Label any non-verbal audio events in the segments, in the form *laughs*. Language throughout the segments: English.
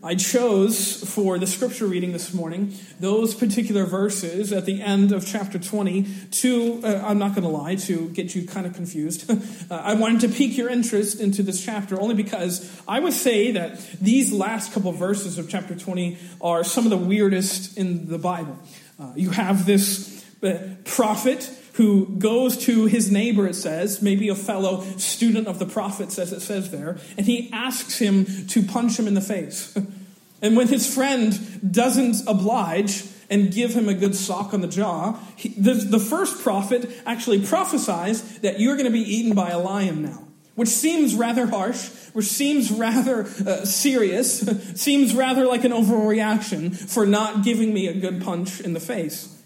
I chose for the scripture reading this morning those particular verses at the end of chapter 20 to, uh, I'm not going to lie, to get you kind of confused. uh, *laughs* I wanted to pique your interest into this chapter only because I would say that these last couple of verses of chapter 20 are some of the weirdest in the Bible. Uh, you have this uh, prophet who goes to his neighbor, it says, maybe a fellow student of the prophets, as it says there, and he asks him to punch him in the face. *laughs* and when his friend doesn't oblige and give him a good sock on the jaw, he, the, the first prophet actually prophesies that you're going to be eaten by a lion now which seems rather harsh, which seems rather uh, serious, *laughs* seems rather like an overreaction for not giving me a good punch in the face.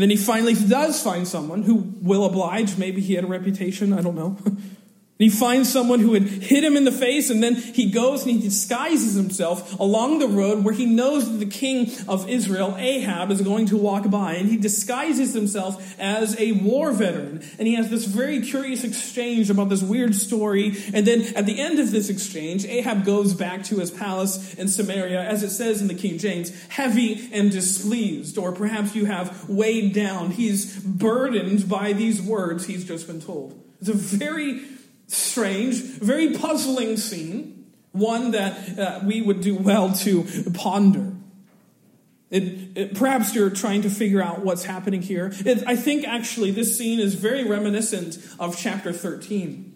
Then he finally does find someone who will oblige. Maybe he had a reputation, I don't know. *laughs* he finds someone who would hit him in the face, and then he goes and he disguises himself along the road where he knows that the king of Israel, Ahab, is going to walk by. And he disguises himself as a war veteran. And he has this very curious exchange about this weird story. And then at the end of this exchange, Ahab goes back to his palace in Samaria, as it says in the King James, heavy and displeased. Or perhaps you have weighed down. He's burdened by these words he's just been told. It's a very strange, very puzzling scene, one that uh, we would do well to ponder. It, it, perhaps you're trying to figure out what's happening here. It, I think actually this scene is very reminiscent of chapter 13.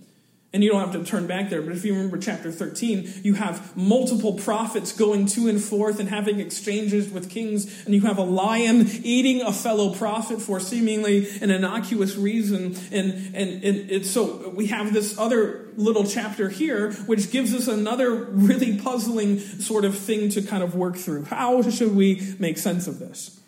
And you don't have to turn back there, but if you remember chapter 13, you have multiple prophets going to and forth and having exchanges with kings, and you have a lion eating a fellow prophet for seemingly an innocuous reason. And, and, and so we have this other little chapter here, which gives us another really puzzling sort of thing to kind of work through. How should we make sense of this?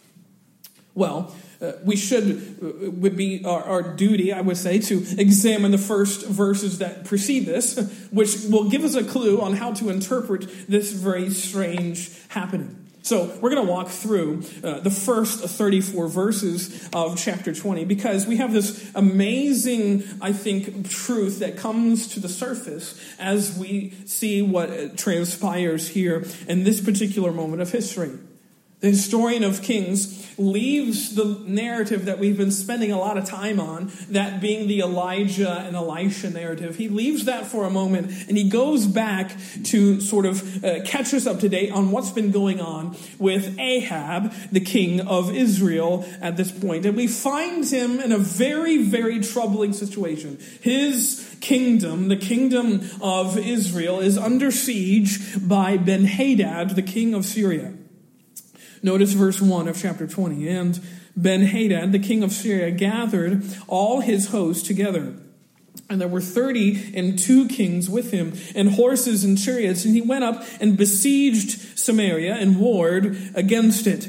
Well, uh, we should uh, would be our, our, duty i would say to examine the first verses that precede this which will give us a clue on how to interpret this very strange happening. So we're going to walk through uh, the first 34 verses of chapter 20 because we have this amazing i think truth that comes to the surface as we see what transpires here in this particular moment of history the historian of Kings leaves the narrative that we've been spending a lot of time on, that being the Elijah and Elisha narrative. He leaves that for a moment and he goes back to sort of uh, catch us up to date on what's been going on with Ahab, the king of Israel, at this point. And we find him in a very, very troubling situation. His kingdom, the kingdom of Israel, is under siege by Ben Hadad, the king of Syria. Notice verse 1 of chapter 20. And Ben Hadad, the king of Syria, gathered all his hosts together. And there were thirty and two kings with him, and horses and chariots. And he went up and besieged Samaria and warred against it.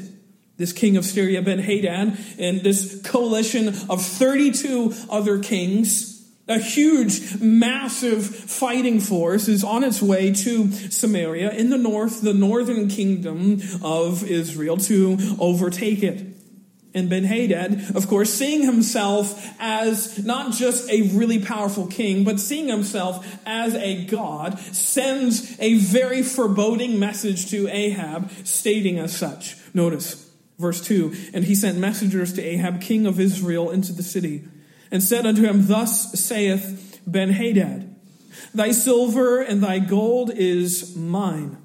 This king of Syria, Ben Hadad, and this coalition of 32 other kings a huge, massive fighting force is on its way to Samaria in the north, the northern kingdom of Israel, to overtake it. And Ben Hadad, of course, seeing himself as not just a really powerful king, but seeing himself as a god, sends a very foreboding message to Ahab, stating as such. Notice verse 2 And he sent messengers to Ahab, king of Israel, into the city and said unto him, Thus saith Ben Hadad, Thy silver and thy gold is mine.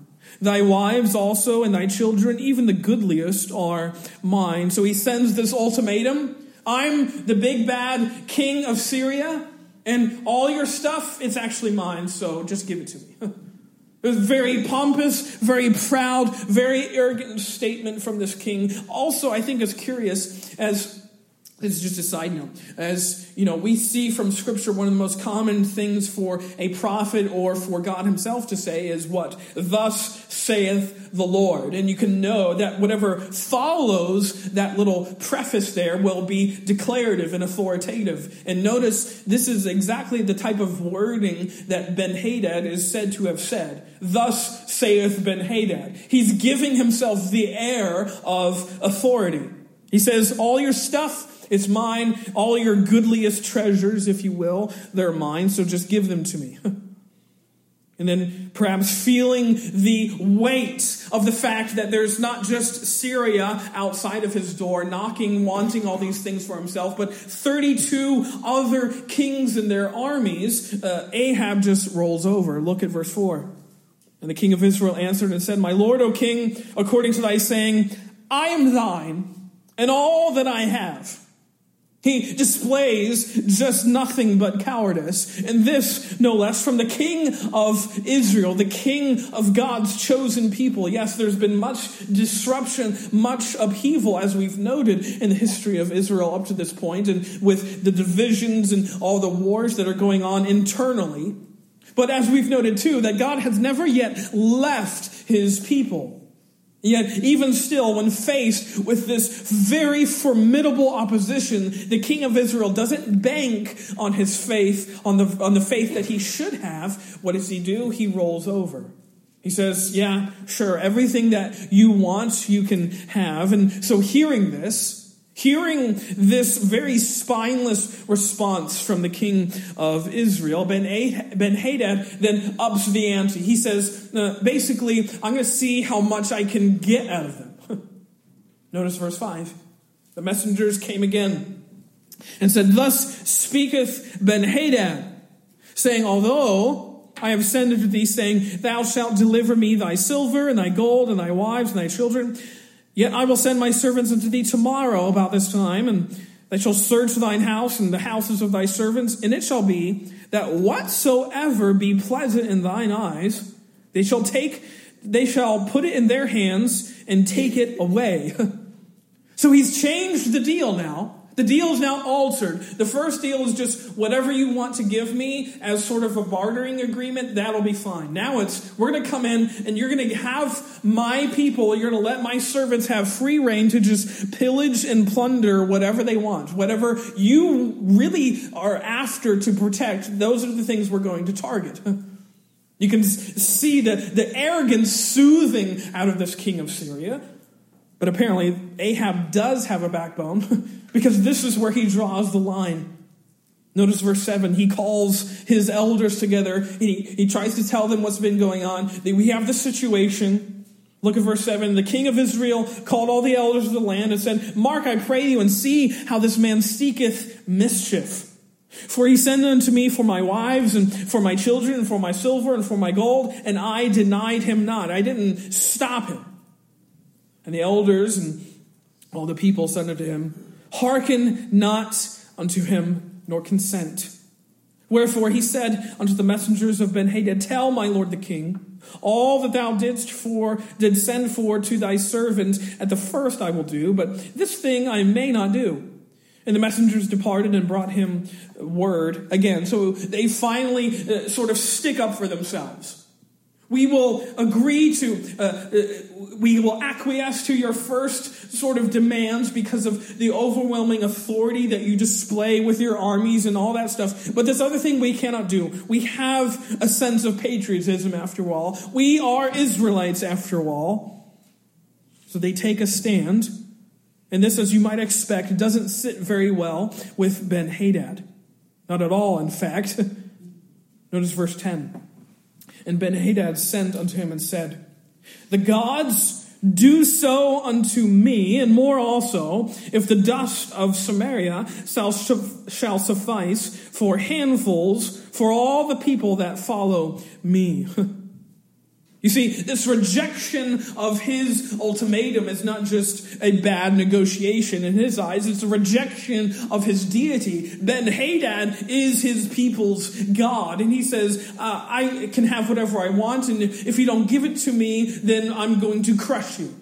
Thy wives also and thy children, even the goodliest, are mine. So he sends this ultimatum I'm the big bad king of Syria, and all your stuff, it's actually mine, so just give it to me. *laughs* It was very pompous, very proud, very arrogant statement from this king. Also, I think is curious as this is just a side note. As you know, we see from Scripture one of the most common things for a prophet or for God Himself to say is what? Thus saith the Lord. And you can know that whatever follows that little preface there will be declarative and authoritative. And notice this is exactly the type of wording that Ben Hadad is said to have said. Thus saith Ben Hadad. He's giving himself the air of authority. He says, All your stuff it's mine. All your goodliest treasures, if you will, they're mine. So just give them to me. and *laughs* And then perhaps feeling the weight of the fact that there's not just Syria outside of his door knocking, wanting all these things for himself, but 32 other kings and their armies, uh, Ahab just rolls over. Look at verse 4. And the king of Israel answered and said, My lord, O king, according to thy saying, I am thine, and all that I have. He displays just nothing but cowardice. And this, no less, from the king of Israel, the king of God's chosen people. Yes, there's been much disruption, much upheaval, as we've noted in the history of Israel up to this point, and with the divisions and all the wars that are going on internally. But as we've noted too, that God has never yet left his people. Yet, even still, when faced with this very formidable opposition, the king of Israel doesn't bank on his faith, on the, on the faith that he should have. What does he do? He rolls over. He says, Yeah, sure, everything that you want, you can have. And so, hearing this, Hearing this very spineless response from the king of Israel, Ben Hadad then ups the ante. He says, uh, basically, I'm going to see how much I can get out of them. *laughs* Notice verse 5. The messengers came again and said, Thus speaketh Ben Hadad, saying, Although I have sent unto thee, saying, Thou shalt deliver me thy silver and thy gold and thy wives and thy children, Yet I will send my servants unto thee tomorrow about this time, and they shall search thine house and the houses of thy servants, and it shall be that whatsoever be pleasant in thine eyes, they shall take, they shall put it in their hands and take it away. *laughs* so he's changed the deal now. The deal is now altered. The first deal is just whatever you want to give me as sort of a bartering agreement, that'll be fine. Now it's, we're going to come in and you're going to have my people, you're going to let my servants have free reign to just pillage and plunder whatever they want. Whatever you really are after to protect, those are the things we're going to target. *laughs* You can see the, the arrogance soothing out of this king of Syria. But apparently, Ahab does have a backbone. *laughs* Because this is where he draws the line. Notice verse 7. He calls his elders together. He, he tries to tell them what's been going on. We have the situation. Look at verse 7. The king of Israel called all the elders of the land and said, Mark, I pray you, and see how this man seeketh mischief. For he sent unto me for my wives and for my children and for my silver and for my gold, and I denied him not. I didn't stop him. And the elders and all the people said unto him, Hearken not unto him, nor consent. Wherefore he said unto the messengers of Benhadad, Tell my lord the king, all that thou didst for did send for to thy servant at the first I will do, but this thing I may not do. And the messengers departed and brought him word again. So they finally uh, sort of stick up for themselves. We will agree to, uh, uh, we will acquiesce to your first sort of demands because of the overwhelming authority that you display with your armies and all that stuff. But this other thing we cannot do. We have a sense of patriotism after all. We are Israelites after all. So they take a stand. And this, as you might expect, doesn't sit very well with Ben Hadad. Not at all, in fact. *laughs* Notice verse 10. And Benhadad sent unto him and said, The gods do so unto me, and more also, if the dust of Samaria shall, shall suffice for handfuls for all the people that follow me. *laughs* You see, this rejection of his ultimatum is not just a bad negotiation in his eyes, it's a rejection of his deity. Ben Hadad is his people's God, and he says, uh, I can have whatever I want, and if you don't give it to me, then I'm going to crush you.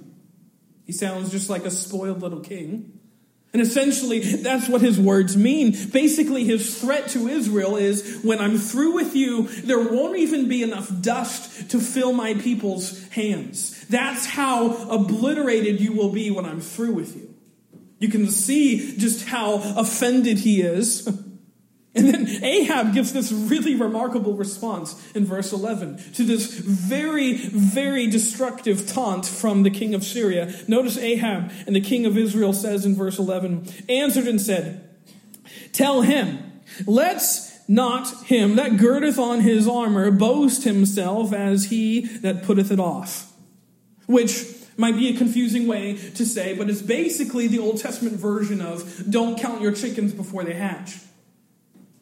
He sounds just like a spoiled little king. And essentially, that's what his words mean. Basically, his threat to Israel is when I'm through with you, there won't even be enough dust to fill my people's hands. That's how obliterated you will be when I'm through with you. You can see just how offended he is. *laughs* And then Ahab gives this really remarkable response in verse 11 to this very, very destructive taunt from the king of Syria. Notice Ahab and the king of Israel says in verse 11, answered and said, Tell him, let's not him that girdeth on his armor boast himself as he that putteth it off. Which might be a confusing way to say, but it's basically the Old Testament version of don't count your chickens before they hatch.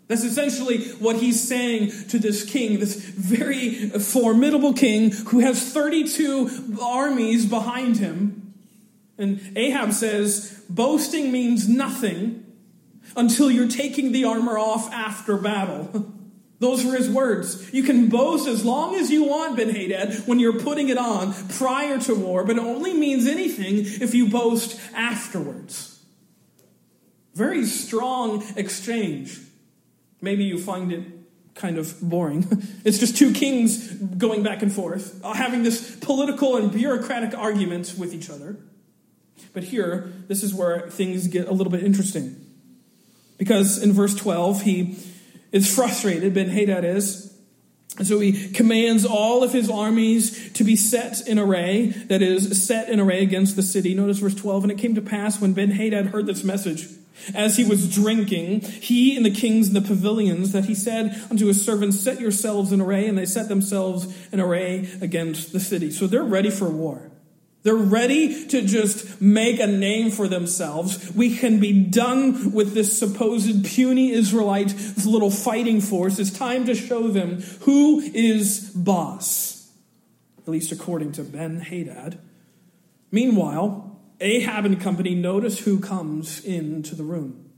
That's essentially what he's saying to this king, this very formidable king who has 32 armies behind him. And Ahab says, boasting means nothing until you're taking the armor off after battle. *laughs* Those were his words. You can boast as long as you want, Ben Hadad, when you're putting it on prior to war, but it only means anything if you boast afterwards. Very strong exchange. Maybe you find it kind of boring. *laughs* it's just two kings going back and forth, uh, having this political and bureaucratic argument with each other. But here, this is where things get a little bit interesting. Because in verse 12, he is frustrated, Ben Hadad is. So he commands all of his armies to be set in array, that is, set in array against the city. Notice verse 12. And it came to pass when Ben Hadad heard this message, as he was drinking, he and the kings in the pavilions, that he said unto his servants, Set yourselves in array. And they set themselves in array against the city. So they're ready for war. They're ready to just make a name for themselves. We can be done with this supposed puny Israelite little fighting force. It's time to show them who is boss, at least according to Ben Hadad. Meanwhile, Ahab and company notice who comes into the room.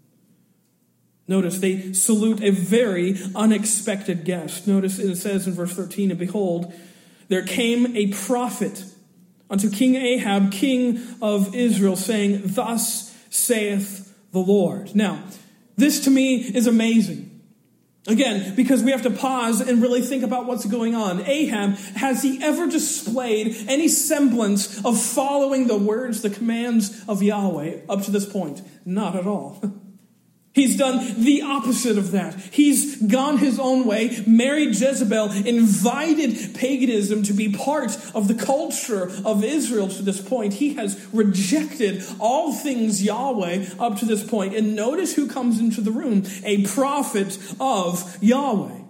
Notice they salute a very unexpected guest. Notice it says in verse 13, and behold, there came a prophet unto King Ahab, king of Israel, saying, Thus saith the Lord. Now, this to me is amazing. Again, because we have to pause and really think about what's going on. Ahab, has he ever displayed any semblance of following the words, the commands of Yahweh up to this point? Not at all. *laughs* He's done the opposite of that. He's gone his own way, married Jezebel, invited paganism to be part of the culture of Israel to this point. He has rejected all things Yahweh up to this point. And notice who comes into the room a prophet of Yahweh.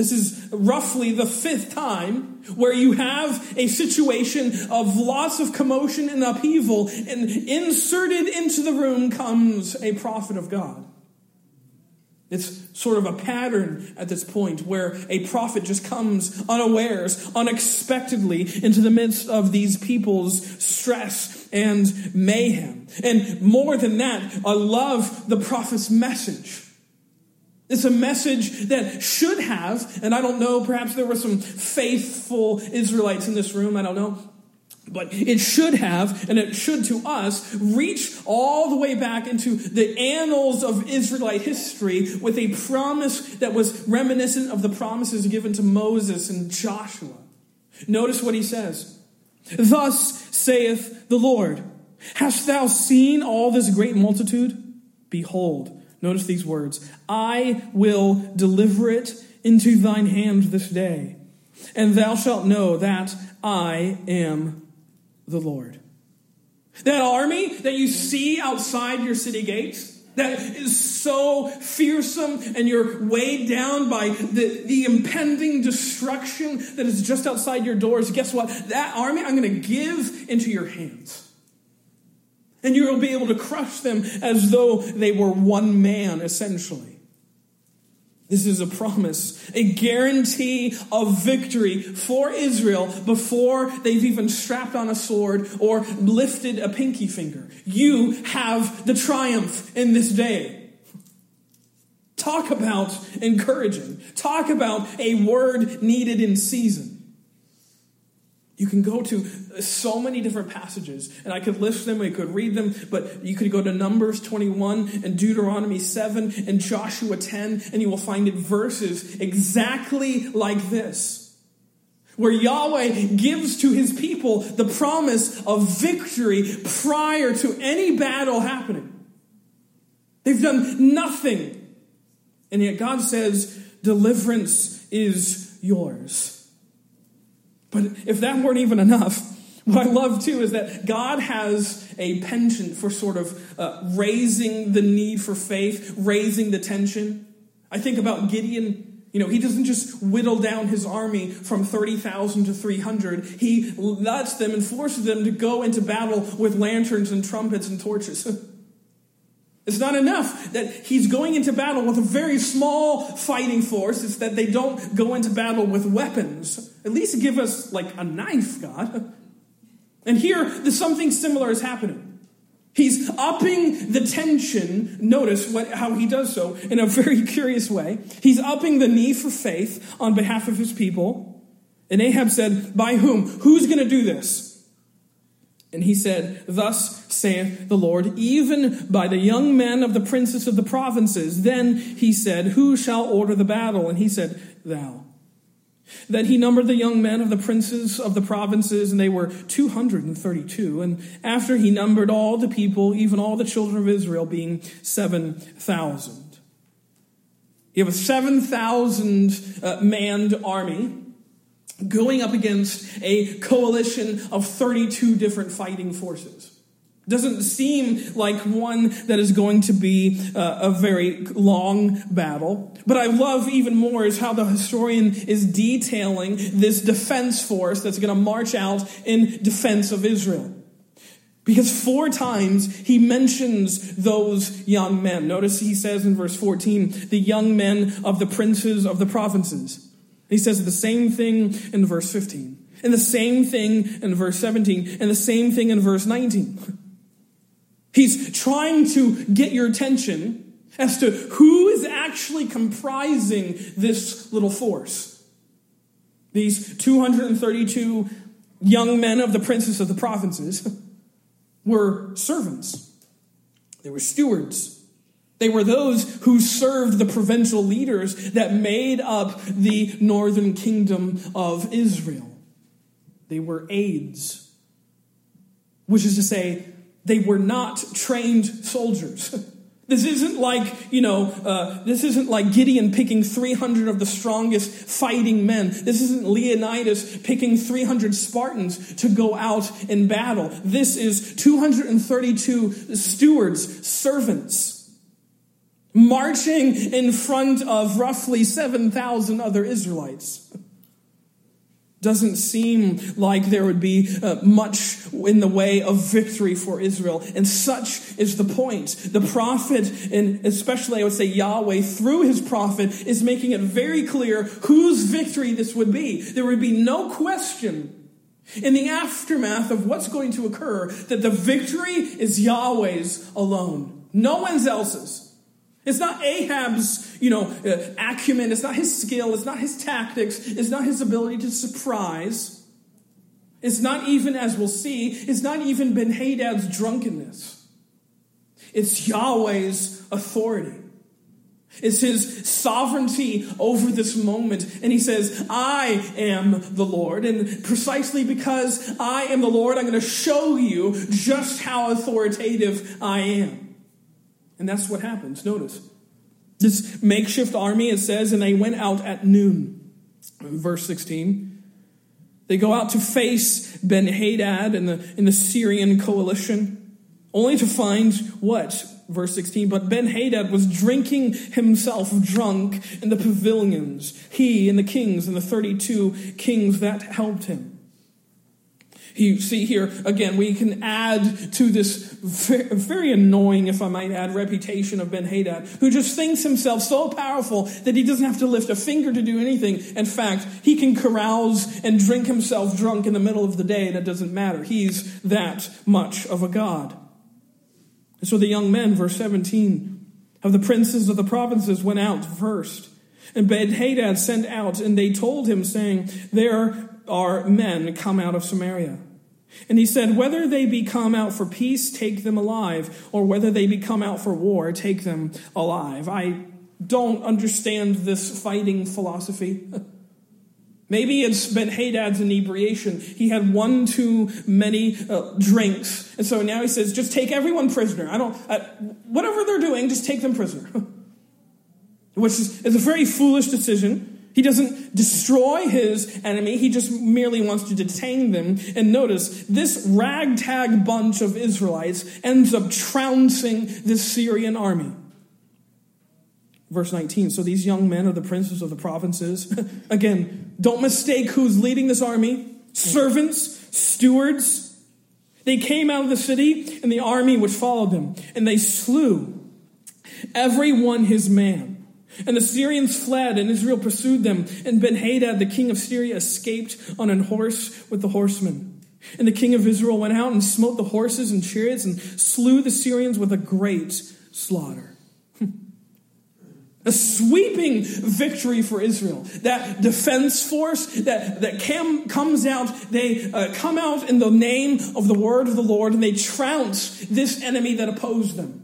This is roughly the fifth time where you have a situation of lots of commotion and upheaval, and inserted into the room comes a prophet of God. It's sort of a pattern at this point where a prophet just comes unawares, unexpectedly into the midst of these people's stress and mayhem. And more than that, I love the prophet's message. It's a message that should have, and I don't know, perhaps there were some faithful Israelites in this room, I don't know. But it should have, and it should to us, reach all the way back into the annals of Israelite history with a promise that was reminiscent of the promises given to Moses and Joshua. Notice what he says. Thus saith the Lord, Hast thou seen all this great multitude? Behold, Notice these words I will deliver it into thine hand this day, and thou shalt know that I am the Lord. That army that you see outside your city gates, that is so fearsome and you're weighed down by the, the impending destruction that is just outside your doors, guess what? That army I'm going to give into your hands. And you will be able to crush them as though they were one man, essentially. This is a promise, a guarantee of victory for Israel before they've even strapped on a sword or lifted a pinky finger. You have the triumph in this day. Talk about encouraging. Talk about a word needed in season. You can go to so many different passages, and I could list them, we could read them, but you could go to Numbers 21 and Deuteronomy 7 and Joshua 10, and you will find it verses exactly like this. Where Yahweh gives to his people the promise of victory prior to any battle happening. They've done nothing. And yet God says, deliverance is yours. But if that weren't even enough, what I love too is that God has a penchant for sort of uh, raising the need for faith, raising the tension. I think about Gideon. You know, he doesn't just whittle down his army from 30,000 to 300. He lets them and forces them to go into battle with lanterns and trumpets and torches. *laughs* It's not enough that he's going into battle with a very small fighting force. It's that they don't go into battle with weapons. At least give us like a knife, God. And here, something similar is happening. He's upping the tension. Notice what, how he does so in a very *laughs* curious way. He's upping the need for faith on behalf of his people. And Ahab said, By whom? Who's going to do this? And he said, Thus saith the Lord, even by the young men of the princes of the provinces. Then he said, Who shall order the battle? And he said, Thou. Then he numbered the young men of the princes of the provinces, and they were 232. And after he numbered all the people, even all the children of Israel, being 7,000. You have a 7,000 uh, manned army going up against a coalition of 32 different fighting forces. Doesn't seem like one that is going to be uh, a very long battle. But I love even more is how the historian is detailing this defense force that's going to march out in defense of Israel. Because four times he mentions those young men. Notice he says in verse 14, the young men of the princes of the provinces. He says the same thing in verse 15, and the same thing in verse 17, and the same thing in verse 19. He's trying to get your attention as to who is actually comprising this little force. These 232 young men of the princes of the provinces were servants, they were stewards. They were those who served the provincial leaders that made up the northern kingdom of Israel. They were aides, which is to say, they were not trained soldiers. *laughs* This isn't like, you know, uh, this isn't like Gideon picking 300 of the strongest fighting men. This isn't Leonidas picking 300 Spartans to go out in battle. This is 232 stewards, servants marching in front of roughly 7,000 other Israelites. *laughs* Doesn't seem like there would be uh, much in the way of victory for Israel. And such is the point. The prophet, and especially I would say Yahweh through his prophet, is making it very clear whose victory this would be. There would be no question in the aftermath of what's going to occur that the victory is Yahweh's alone. No one's else's. It's not Ahab's, you know, uh, acumen. It's not his skill. It's not his tactics. It's not his ability to surprise. It's not even, as we'll see, it's not even Ben Hadad's drunkenness. It's Yahweh's authority. It's his sovereignty over this moment. And he says, I am the Lord. And precisely because I am the Lord, I'm going to show you just how authoritative I am. And that's what happens. Notice this makeshift army, it says, and they went out at noon. Verse 16. They go out to face Ben Hadad and the, and the Syrian coalition, only to find what? Verse 16. But Ben Hadad was drinking himself drunk in the pavilions, he and the kings and the 32 kings that helped him. You see here, again, we can add to this very annoying, if I might add, reputation of Ben Hadad, who just thinks himself so powerful that he doesn't have to lift a finger to do anything. In fact, he can carouse and drink himself drunk in the middle of the day, and it doesn't matter. He's that much of a god. And so the young men, verse 17, of the princes of the provinces went out first. And Ben Hadad sent out, and they told him, saying, There are men come out of Samaria. And he said, Whether they be come out for peace, take them alive, or whether they be come out for war, take them alive. I don't understand this fighting philosophy. *laughs* Maybe it's Ben Hadad's inebriation. He had one too many uh, drinks. And so now he says, just take everyone prisoner. I don't, uh, whatever they're doing, just take them prisoner. *laughs* Which is, is a very foolish decision He doesn't destroy his enemy, he just merely wants to detain them. And notice, this ragtag bunch of Israelites ends up trouncing this Syrian army. Verse 19 So these young men are the princes of the provinces. *laughs* Again, don't mistake who's leading this army servants, stewards. They came out of the city and the army which followed them, and they slew every one his man. And the Syrians fled, and Israel pursued them. And Benhadad, the king of Syria, escaped on a horse with the horsemen. And the king of Israel went out and smote the horses and chariots and slew the Syrians with a great slaughter. A sweeping victory for Israel. That defense force that, that cam, comes out, they uh, come out in the name of the word of the Lord and they trounce this enemy that opposed them.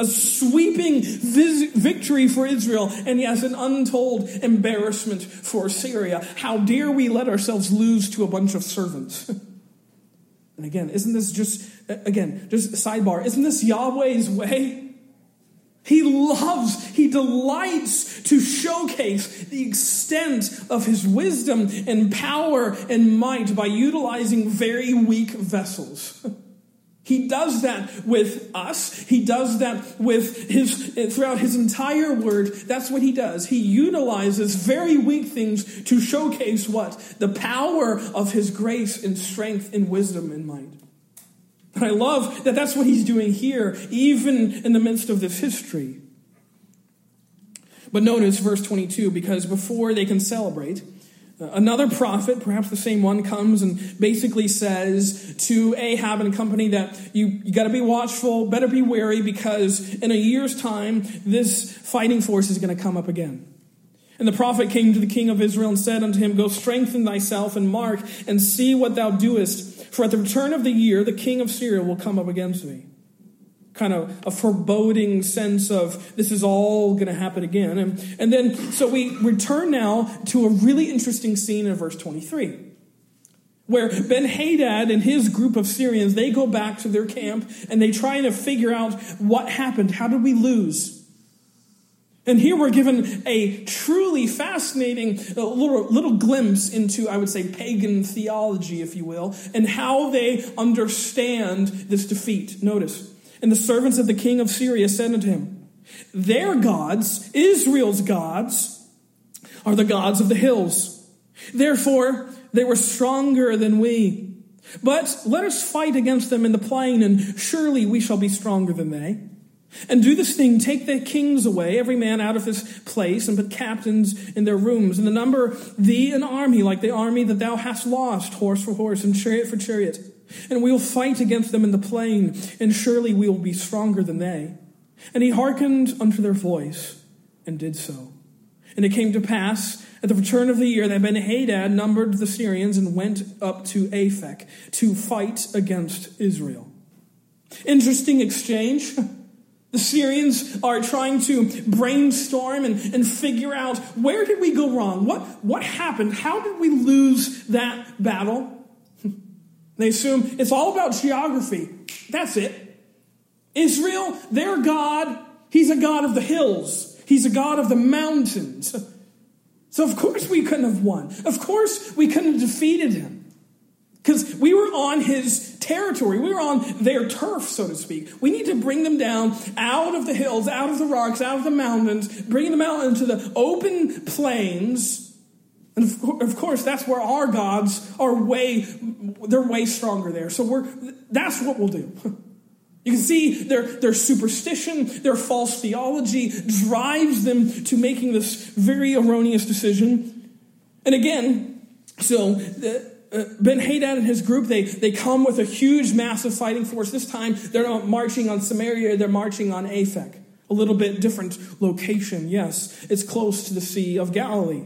A sweeping victory for Israel, and yes, an untold embarrassment for Syria. How dare we let ourselves lose to a bunch of servants? *laughs* and again, isn't this just, again, just sidebar, isn't this Yahweh's way? He loves, he delights to showcase the extent of his wisdom and power and might by utilizing very weak vessels. *laughs* He does that with us. He does that with his, throughout his entire word. That's what he does. He utilizes very weak things to showcase what? The power of his grace and strength and wisdom and might. And I love that that's what he's doing here, even in the midst of this history. But notice verse 22 because before they can celebrate, Uh, another prophet, perhaps the same one, comes and basically says to Ahab and company that you, you got to be watchful, better be wary, because in a year's time, this fighting force is going to come up again. And the prophet came to the king of Israel and said unto him, Go strengthen thyself and mark and see what thou doest. For at the return of the year, the king of Syria will come up against thee. Kind of a foreboding sense of this is all going to happen again. And, and then, so we return now to a really interesting scene in verse 23 where Ben Hadad and his group of Syrians, they go back to their camp and they try to figure out what happened. How did we lose? And here we're given a truly fascinating uh, little, little glimpse into, I would say, pagan theology, if you will, and how they understand this defeat. Notice, and the servants of the king of Syria said unto him, Their gods, Israel's gods, are the gods of the hills. Therefore, they were stronger than we. But let us fight against them in the plain, and surely we shall be stronger than they. And do this thing, take the kings away, every man out of his place, and put captains in their rooms, and the number thee an army like the army that thou hast lost, horse for horse, and chariot for chariot. And we will fight against them in the plain, and surely we will be stronger than they. And he hearkened unto their voice, and did so. And it came to pass at the return of the year that Ben-Hadad numbered the Syrians and went up to Aphek to fight against Israel. Interesting exchange. *laughs* The Syrians are trying to brainstorm and, and figure out where did we go wrong? What, what happened? How did we lose that battle? They assume it's all about geography. That's it. Israel, their God, he's a God of the hills. He's a God of the mountains. So of course we couldn't have won. Of course we couldn't have defeated him. Because we were on his territory. We were on their turf, so to speak. We need to bring them down out of the hills, out of the rocks, out of the mountains, bring them out into the open plains. And of course, that's where our gods are way, they're way stronger there. So we're, that's what we'll do. *laughs* You can see their, their superstition, their false theology drives them to making this very erroneous decision. And again, so the, uh, ben Hadad and his group, they, they come with a huge, massive fighting force. This time, they're not marching on Samaria, they're marching on Aphek. A little bit different location, yes. It's close to the Sea of Galilee.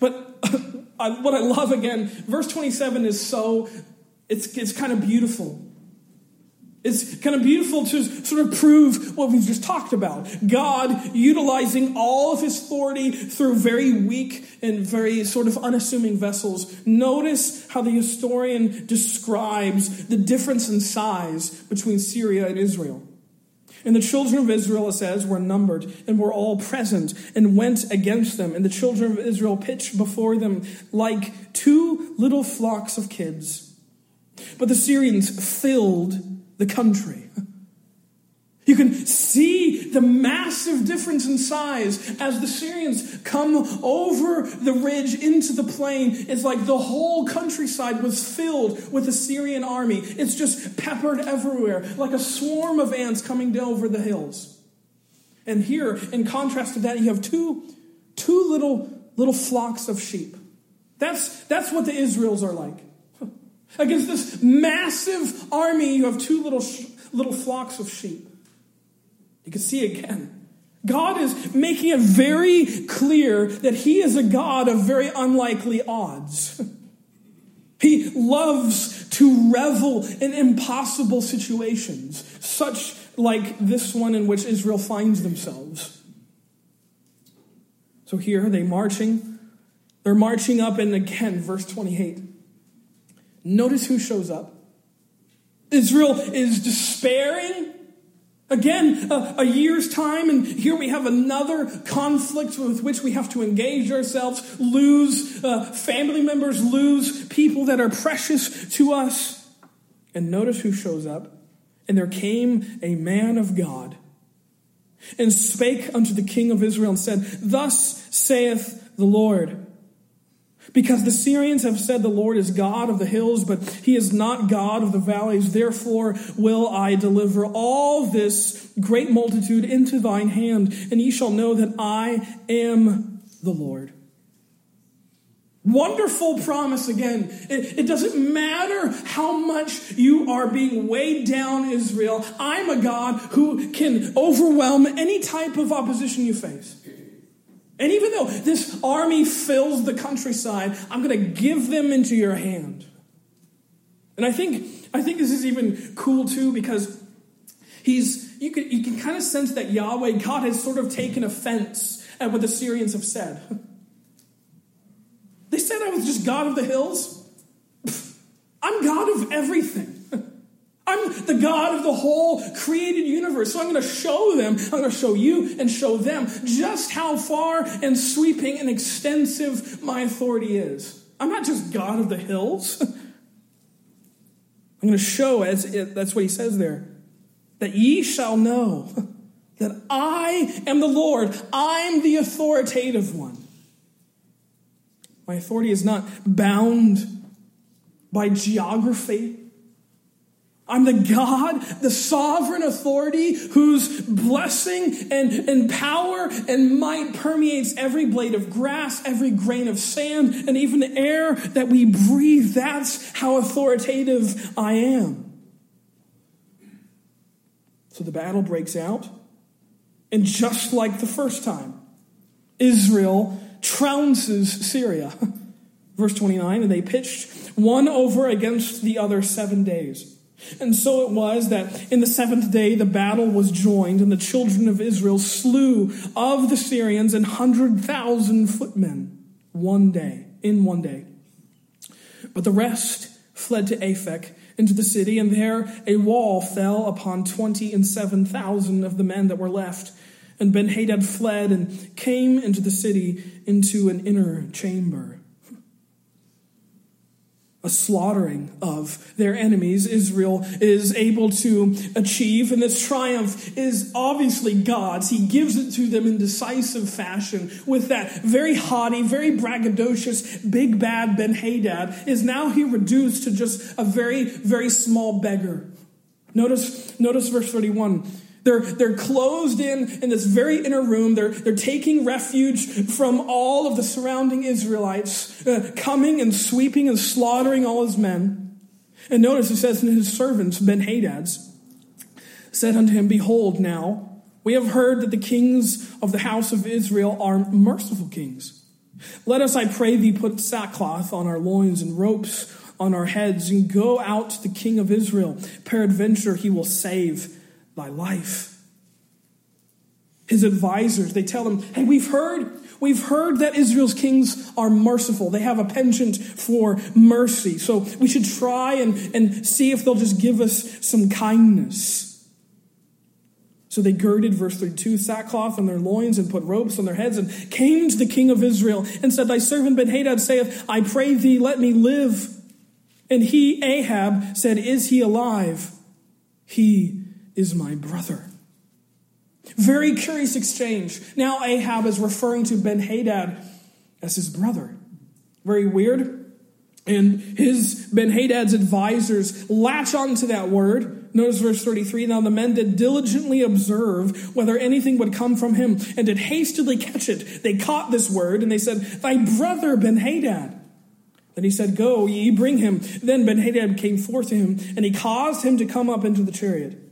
But *coughs* what I love again, verse 27 is so, it's, it's kind of beautiful. It's kind of beautiful to sort of prove what we've just talked about. God utilizing all of his authority through very weak and very sort of unassuming vessels. Notice how the historian describes the difference in size between Syria and Israel. And the children of Israel, it says, were numbered and were all present and went against them. And the children of Israel pitched before them like two little flocks of kids. But the Syrians filled the country. *laughs* You can see the massive difference in size as the Syrians come over the ridge into the plain. It's like the whole countryside was filled with the Syrian army. It's just peppered everywhere, like a swarm of ants coming down over the hills. And here, in contrast to that, you have two, two little, little flocks of sheep. That's, that's what the Israels are like. Against this massive army, you have two little, little flocks of sheep. You can see again. God is making it very clear that He is a God of very unlikely odds. *laughs* He loves to revel in impossible situations, such like this one in which Israel finds themselves. So here they marching. They're marching up, and again, verse 28. Notice who shows up. Israel is despairing Again, a, a, year's time, and here we have another conflict with which we have to engage ourselves, lose uh, family members, lose people that are precious to us. And notice who shows up. And there came a man of God and spake unto the king of Israel and said, Thus saith the Lord. Because the Syrians have said the Lord is God of the hills, but he is not God of the valleys. Therefore will I deliver all this great multitude into thine hand, and ye shall know that I am the Lord. Wonderful promise again. It, it, doesn't matter how much you are being weighed down, Israel. I'm a God who can overwhelm any type of opposition you face. And even though this army fills the countryside, I'm going to give them into your hand. And I think, I think this is even cool too because he's, you can, you can kind of sense that Yahweh, God, has sort of taken offense at what the Syrians have said. They said I was just God of the hills. I'm God of everything. I'm the God of the whole created universe. So I'm going to show them, I'm going to show you and show them just how far and sweeping and extensive my authority is. I'm not just God of the hills. *laughs* I'm going to show, as it, that's what he says there, that ye shall know *laughs* that I am the Lord. I'm the authoritative one. My authority is not bound by geography I'm the God, the sovereign authority whose blessing and, and power and might permeates every blade of grass, every grain of sand, and even the air that we breathe. That's how authoritative I am. So the battle breaks out. And just like the first time, Israel trounces Syria. *laughs* Verse 29 and they pitched one over against the other seven days. And so it was that in the seventh day the battle was joined, and the children of Israel slew of the Syrians an hundred thousand footmen one day, in one day. But the rest fled to Aphek into the city, and there a wall fell upon twenty and seven thousand of the men that were left. And Ben Hadad fled and came into the city into an inner chamber a slaughtering of their enemies Israel is able to achieve. And this triumph is obviously God's. He gives it to them in decisive fashion with that very haughty, very braggadocious, big bad Ben Hadad is now he reduced to just a very, very small beggar. Notice, notice verse 31. They're, they're closed in in this very inner room. They're, they're taking refuge from all of the surrounding Israelites, uh, coming and sweeping and slaughtering all his men. And notice it says, and his servants, Ben Hadad's, said unto him, Behold, now we have heard that the kings of the house of Israel are merciful kings. Let us, I pray thee, put sackcloth on our loins and ropes on our heads and go out to the king of Israel. Peradventure he will save thy life. His advisors, they tell him, hey, we've heard, we've heard that Israel's kings are merciful. They have a penchant for mercy. So we should try and, and see if they'll just give us some kindness. So they girded, verse 32, sackcloth on their loins and put ropes on their heads and came to the king of Israel and said, Thy servant Benhadad saith, I pray thee, let me live. And he, Ahab, said, Is he alive? He is my brother. Very curious exchange. Now Ahab is referring to Benhadad as his brother. Very weird. And his Benhadad's advisors latch onto that word Notice verse 33 Now the men did diligently observe whether anything would come from him, and did hastily catch it. They caught this word, and they said, Thy brother Benhadad. Then he said, Go, ye bring him. Then Benhadad came forth to him, and he caused him to come up into the chariot.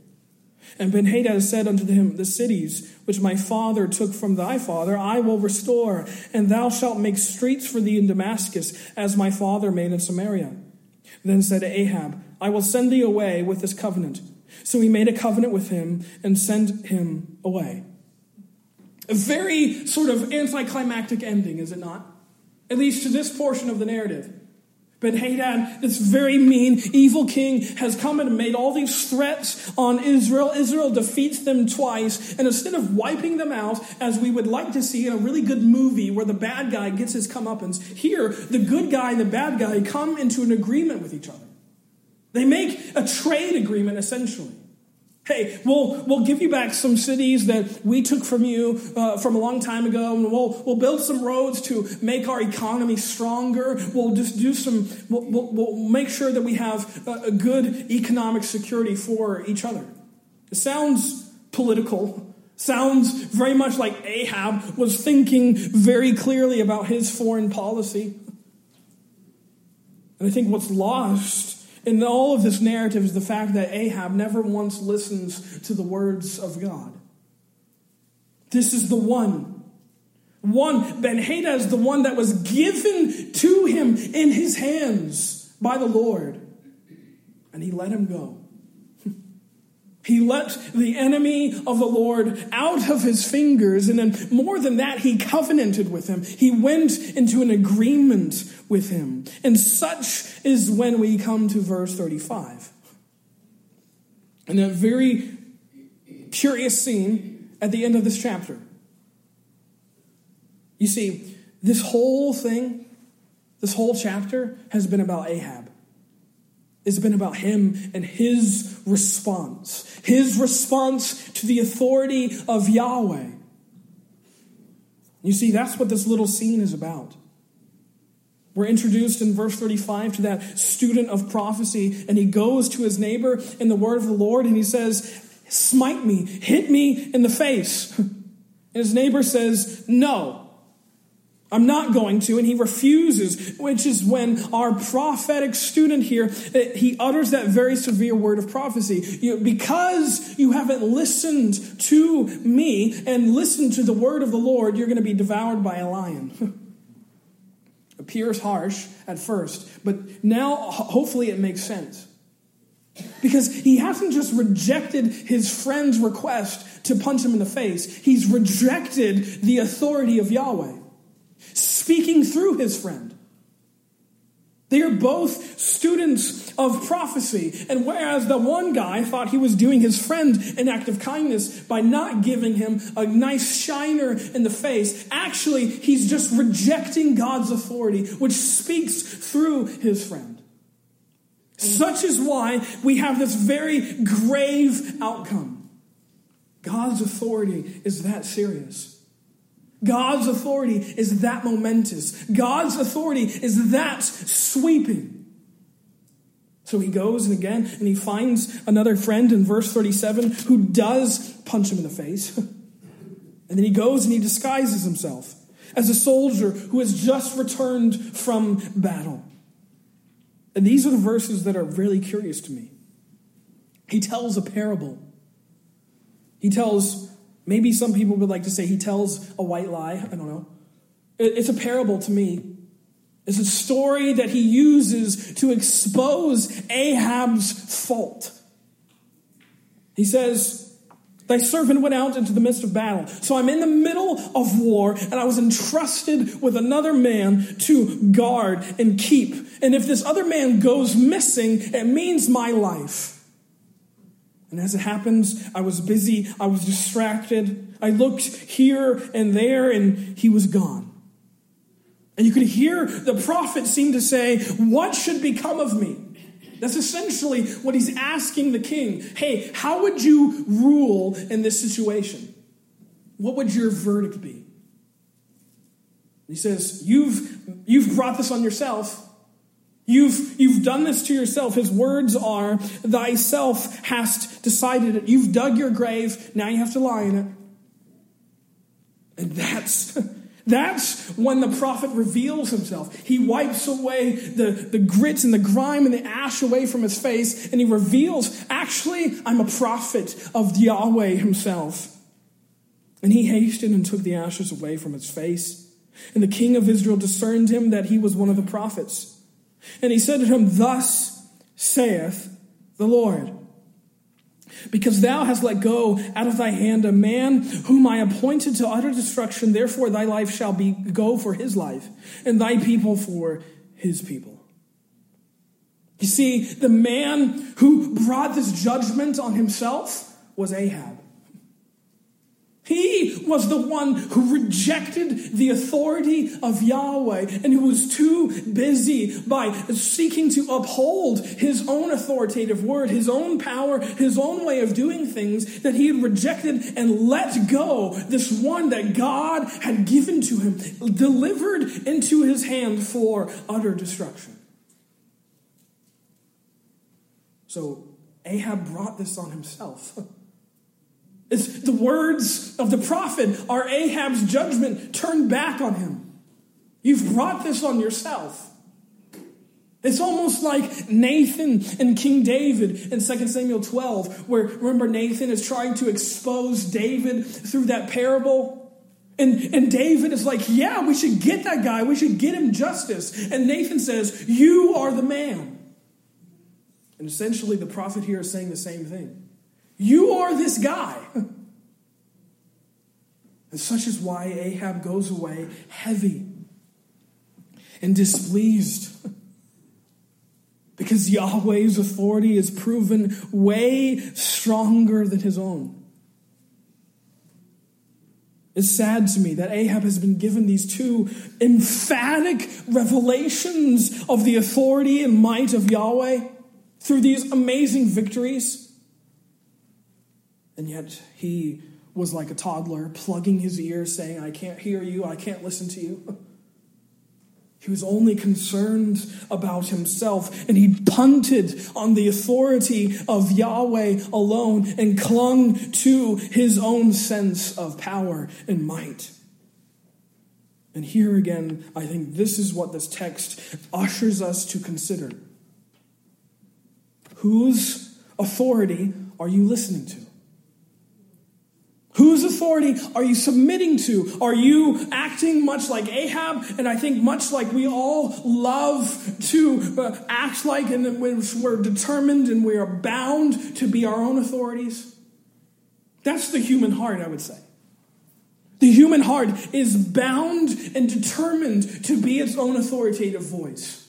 And Benhadad said unto him, The cities which my father took from thy father I will restore, and thou shalt make streets for thee in Damascus, as my father made in Samaria. Then said Ahab, I will send thee away with this covenant. So he made a covenant with him and sent him away. A very sort of anticlimactic ending, is it not? At least to this portion of the narrative. But Hadad, this very mean, evil king, has come and made all these threats on Israel. Israel defeats them twice. And instead of wiping them out, as we would like to see in a really good movie where the bad guy gets his comeuppance, here, the good guy and the bad guy come into an agreement with each other. They make a trade agreement essentially. Hey, we'll, we'll give you back some cities that we took from you uh, from a long time ago, and we'll, we'll build some roads to make our economy stronger. We'll just do some, we'll, we'll, we'll make sure that we have a, a good economic security for each other. It sounds political, sounds very much like Ahab was thinking very clearly about his foreign policy. And I think what's lost in all of this narrative is the fact that Ahab never once listens to the words of God. This is the one. One, Ben Hadad is the one that was given to him in his hands by the Lord. And he let him go. *laughs* He let the enemy of the Lord out of his fingers. And then, more than that, he covenanted with him. He went into an agreement with him. And such is when we come to verse 35. And a very curious scene at the end of this chapter. You see, this whole thing, this whole chapter has been about Ahab. It's been about him and his response. His response to the authority of Yahweh. You see, that's what this little scene is about. We're introduced in verse 35 to that student of prophecy, and he goes to his neighbor in the word of the Lord and he says, Smite me, hit me in the face. *laughs* And his neighbor says, No. I'm not going to, and he refuses, which is when our prophetic student here, eh, he utters that very severe word of prophecy. You because you haven't listened to me and listened to the word of the Lord, you're going to be devoured by a lion. *laughs* Appears harsh at first, but now hopefully it makes sense. Because he hasn't just rejected his friend's request to punch him in the face, he's rejected the authority of Yahweh speaking through his friend. They are both students of prophecy. And whereas the one guy thought he was doing his friend an act of kindness by not giving him a nice shiner in the face, actually, he's just rejecting God's authority, which speaks through his friend. Such is why we have this very grave outcome. God's authority is that serious. God's authority is that momentous. God's authority is that sweeping. So he goes and again, and he finds another friend in verse 37 who does punch him in the face. *laughs* and then he goes and he disguises himself as a soldier who has just returned from battle. And these are the verses that are really curious to me. He tells a parable. He tells Maybe some people would like to say he tells a white lie. I don't know. It's a parable to me. It's a story that he uses to expose Ahab's fault. He says, Thy servant went out into the midst of battle. So I'm in the middle of war, and I was entrusted with another man to guard and keep. And if this other man goes missing, it means my life. And as it happens, I was busy, I was distracted. I looked here and there, and he was gone. And you could hear the prophet seem to say, What should become of me? That's essentially what he's asking the king. Hey, how would you rule in this situation? What would your verdict be? He says, You've, you've brought this on yourself. You've, you've done this to yourself. His words are, Thyself hast decided it. You've dug your grave. Now you have to lie in it. And that's *laughs* that's when the prophet reveals himself. He wipes away the, the grit and the grime and the ash away from his face, and he reveals, actually, I'm a prophet of Yahweh himself. And he hastened and took the ashes away from his face. And the king of Israel discerned him that he was one of the prophets. And he said to him, Thus saith the Lord because thou hast let go out of thy hand a man whom I appointed to utter destruction. Therefore, thy life shall be go for his life, and thy people for his people. You see, the man who brought this judgment on himself was Ahab. He was the one who rejected the authority of Yahweh and who was too busy by seeking to uphold his own authoritative word, his own power, his own way of doing things that he had rejected and let go this one that God had given to him, delivered into his hand for utter destruction. So Ahab brought this on himself. *laughs* It's the words of the prophet are Ahab's judgment turned back on him. You've brought this on yourself. It's almost like Nathan and King David in 2 Samuel 12, where remember Nathan is trying to expose David through that parable. And, and David is like, Yeah, we should get that guy. We should get him justice. And Nathan says, You are the man. And essentially, the prophet here is saying the same thing. You are this guy. *laughs* And such is why Ahab goes away heavy and displeased. *laughs* Because Yahweh's authority is proven way stronger than his own. It's sad to me that Ahab has been given these two emphatic revelations of the authority and might of Yahweh through these amazing victories. And yet he was like a toddler, plugging his ears, saying, I can't hear you, I can't listen to you. *laughs* He was only concerned about himself, and he punted on the authority of Yahweh alone and clung to his own sense of power and might. And here again, I think this is what this text ushers us to consider. Whose authority are you listening to? Whose authority are you submitting to? Are you acting much like Ahab? And I think much like we all love to uh, act like, and we're determined and we are bound to be our own authorities. That's the human heart, I would say. The human heart is bound and determined to be its own authoritative voice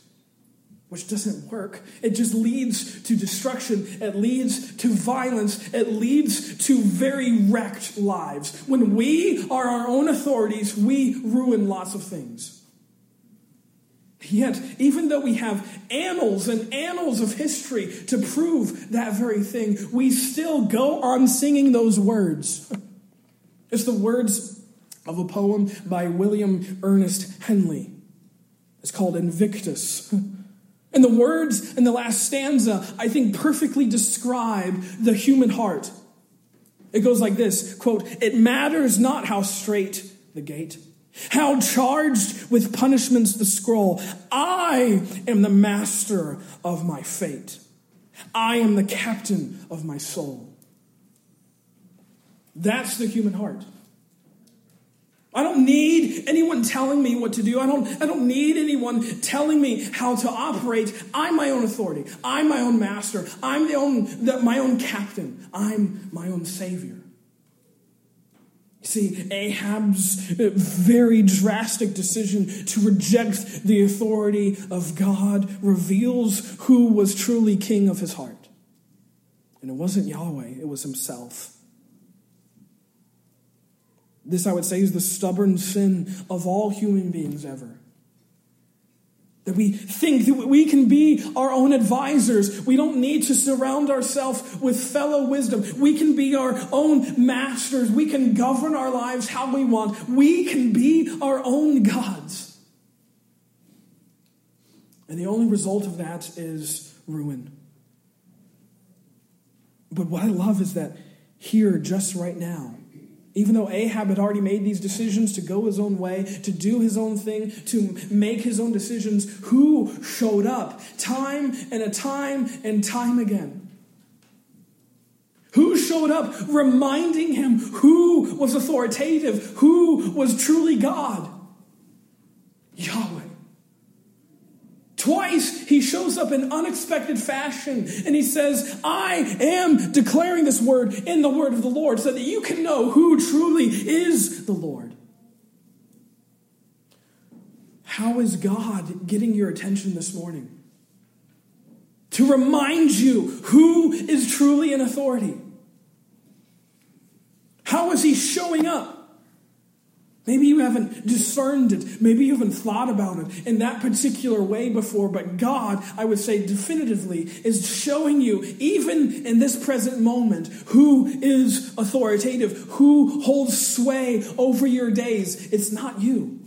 which doesn't work. It just leads to destruction. It leads to violence. It leads to very wrecked lives. When we are our own authorities, we ruin lots of things. Yet, even though we have annals and annals of history to prove that very thing, we still go on singing those words. *laughs* It's the words of a poem by William Ernest Henley. It's called Invictus. *laughs* And the words in the last stanza, I think, perfectly describe the human heart. It goes like this quote, It matters not how strait the gate, how charged with punishments the scroll. I am the master of my fate. I am the captain of my soul. That's the human heart. I don't need anyone telling me what to do. I don't, I don't need anyone telling me how to operate. I'm my own authority. I'm my own master. I'm the own, the, my own captain. I'm my own savior. See, Ahab's very drastic decision to reject the authority of God reveals who was truly king of his heart. And it wasn't Yahweh, it was himself. This, I would say, is the stubborn sin of all human beings ever. That we think that we can be our own advisors. We don't need to surround ourselves with fellow wisdom. We can be our own masters. We can govern our lives how we want. We can be our own gods. And the only result of that is ruin. But what I love is that here, just right now, even though Ahab had already made these decisions to go his own way, to do his own thing, to make his own decisions, who showed up time and a time and time again? Who showed up reminding him who was authoritative, who was truly God? Yahweh. Twice he shows up in unexpected fashion and he says, I am declaring this word in the word of the Lord so that you can know who truly is the Lord. How is God getting your attention this morning? To remind you who is truly in authority. How is he showing up? Maybe you haven't discerned it. Maybe you haven't thought about it in that particular way before, but God, I would say definitively, is showing you, even in this present moment, who is authoritative, who holds sway over your days. It's not you.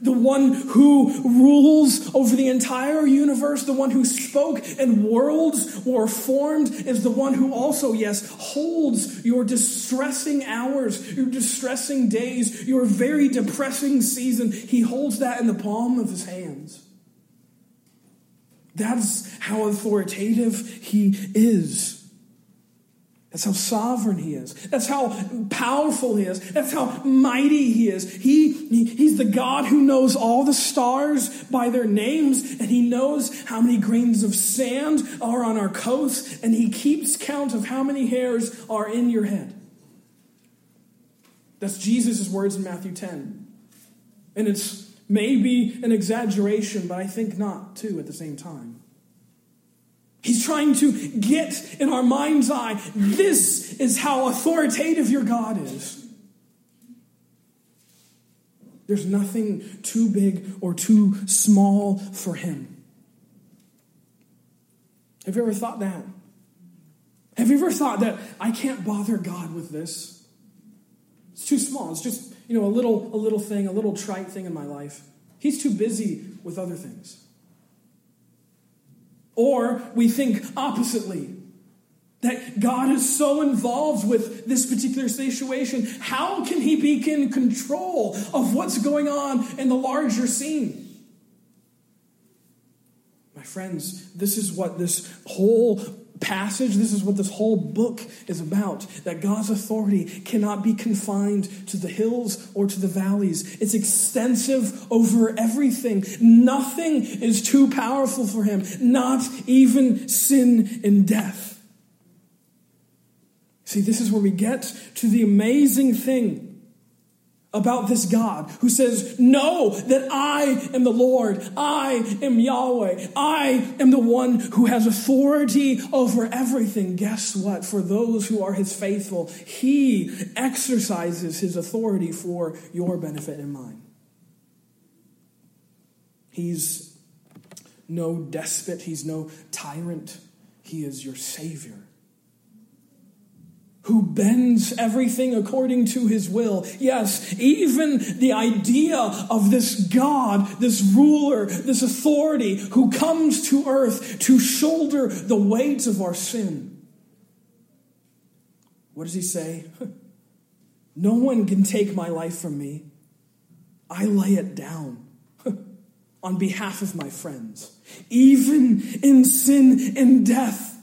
The one who rules over the entire universe, the one who spoke and worlds were formed, is the one who also, yes, holds your distressing hours, your distressing days, your very depressing season. He holds that in the palm of his hands. That's how authoritative he is. That's how sovereign he is. That's how powerful he is. That's how mighty he is. He, he, he's the God who knows all the stars by their names, and he knows how many grains of sand are on our coast, and he keeps count of how many hairs are in your head. That's Jesus' words in Matthew 10. And it's maybe an exaggeration, but I think not, too, at the same time. He's trying to get in our mind's eye this is how authoritative your God is. There's nothing too big or too small for him. Have you ever thought that? Have you ever thought that I can't bother God with this? It's too small. It's just, you know, a little a little thing, a little trite thing in my life. He's too busy with other things. Or we think oppositely that God is so involved with this particular situation. How can he be in control of what's going on in the larger scene? My friends, this is what this whole passage, this is what this whole book is about that God's authority cannot be confined to the hills or to the valleys. It's extensive over everything. Nothing is too powerful for him, not even sin and death. See, this is where we get to the amazing thing about this God who says, Know that I am the Lord. I am Yahweh. I am the one who has authority over everything. Guess what? For those who are his faithful, he exercises his authority for your benefit and mine. He's no despot, he's no tyrant. He is your Savior who bends everything according to his will. Yes, even the idea of this God, this ruler, this authority who comes to earth to shoulder the weight of our sin. What does he say? *laughs* No one can take my life from me. I lay it down *laughs* on behalf of my friends. Even in sin and death,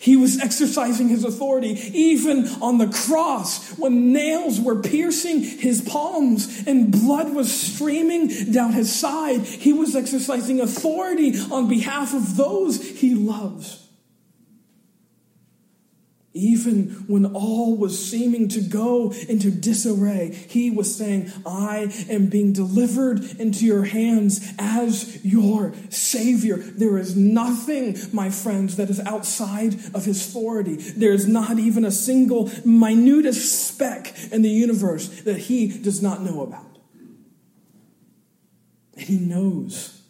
he was exercising his authority even on the cross when nails were piercing his palms and blood was streaming down his side. He was exercising authority on behalf of those he loves. Even when all was seeming to go into disarray, he was saying, I am being delivered into your hands as your Savior. There is nothing, my friends, that is outside of his authority. There is not even a single minutest speck in the universe that he does not know about. And he knows.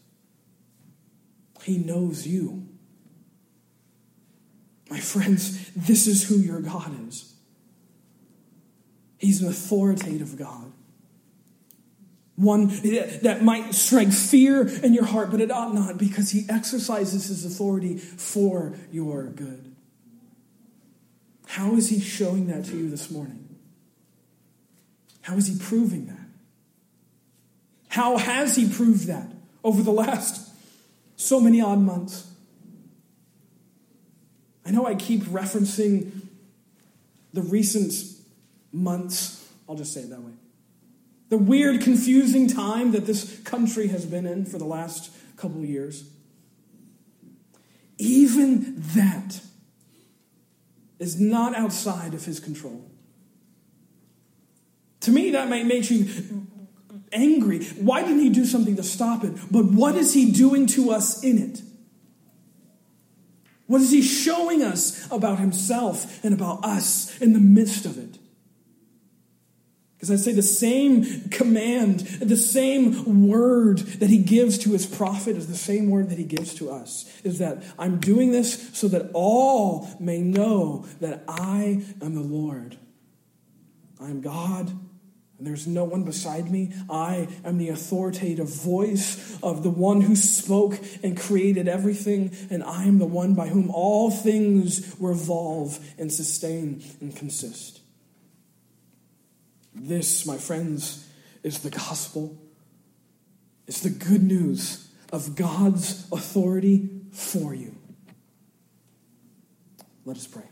He knows you. My friends, this is who your God is. He's an authoritative God. One that might strike fear in your heart, but it ought not because he exercises his authority for your good. How is he showing that to you this morning? How is he proving that? How has he proved that over the last so many odd months? I know I keep referencing the recent months, I'll just say it that way. The weird, confusing time that this country has been in for the last couple years. Even that is not outside of his control. To me, that might make you angry. Why didn't he do something to stop it? But what is he doing to us in it? What is he showing us about himself and about us in the midst of it? Because I say the same command, the same word that he gives to his prophet is the same word that he gives to us. Is that I'm doing this so that all may know that I am the Lord. I am God and there's no one beside me. I am the authoritative voice of the one who spoke and created everything, and I am the one by whom all things revolve and sustain and consist. This, my friends, is the gospel. It's the good news of God's authority for you. Let us pray.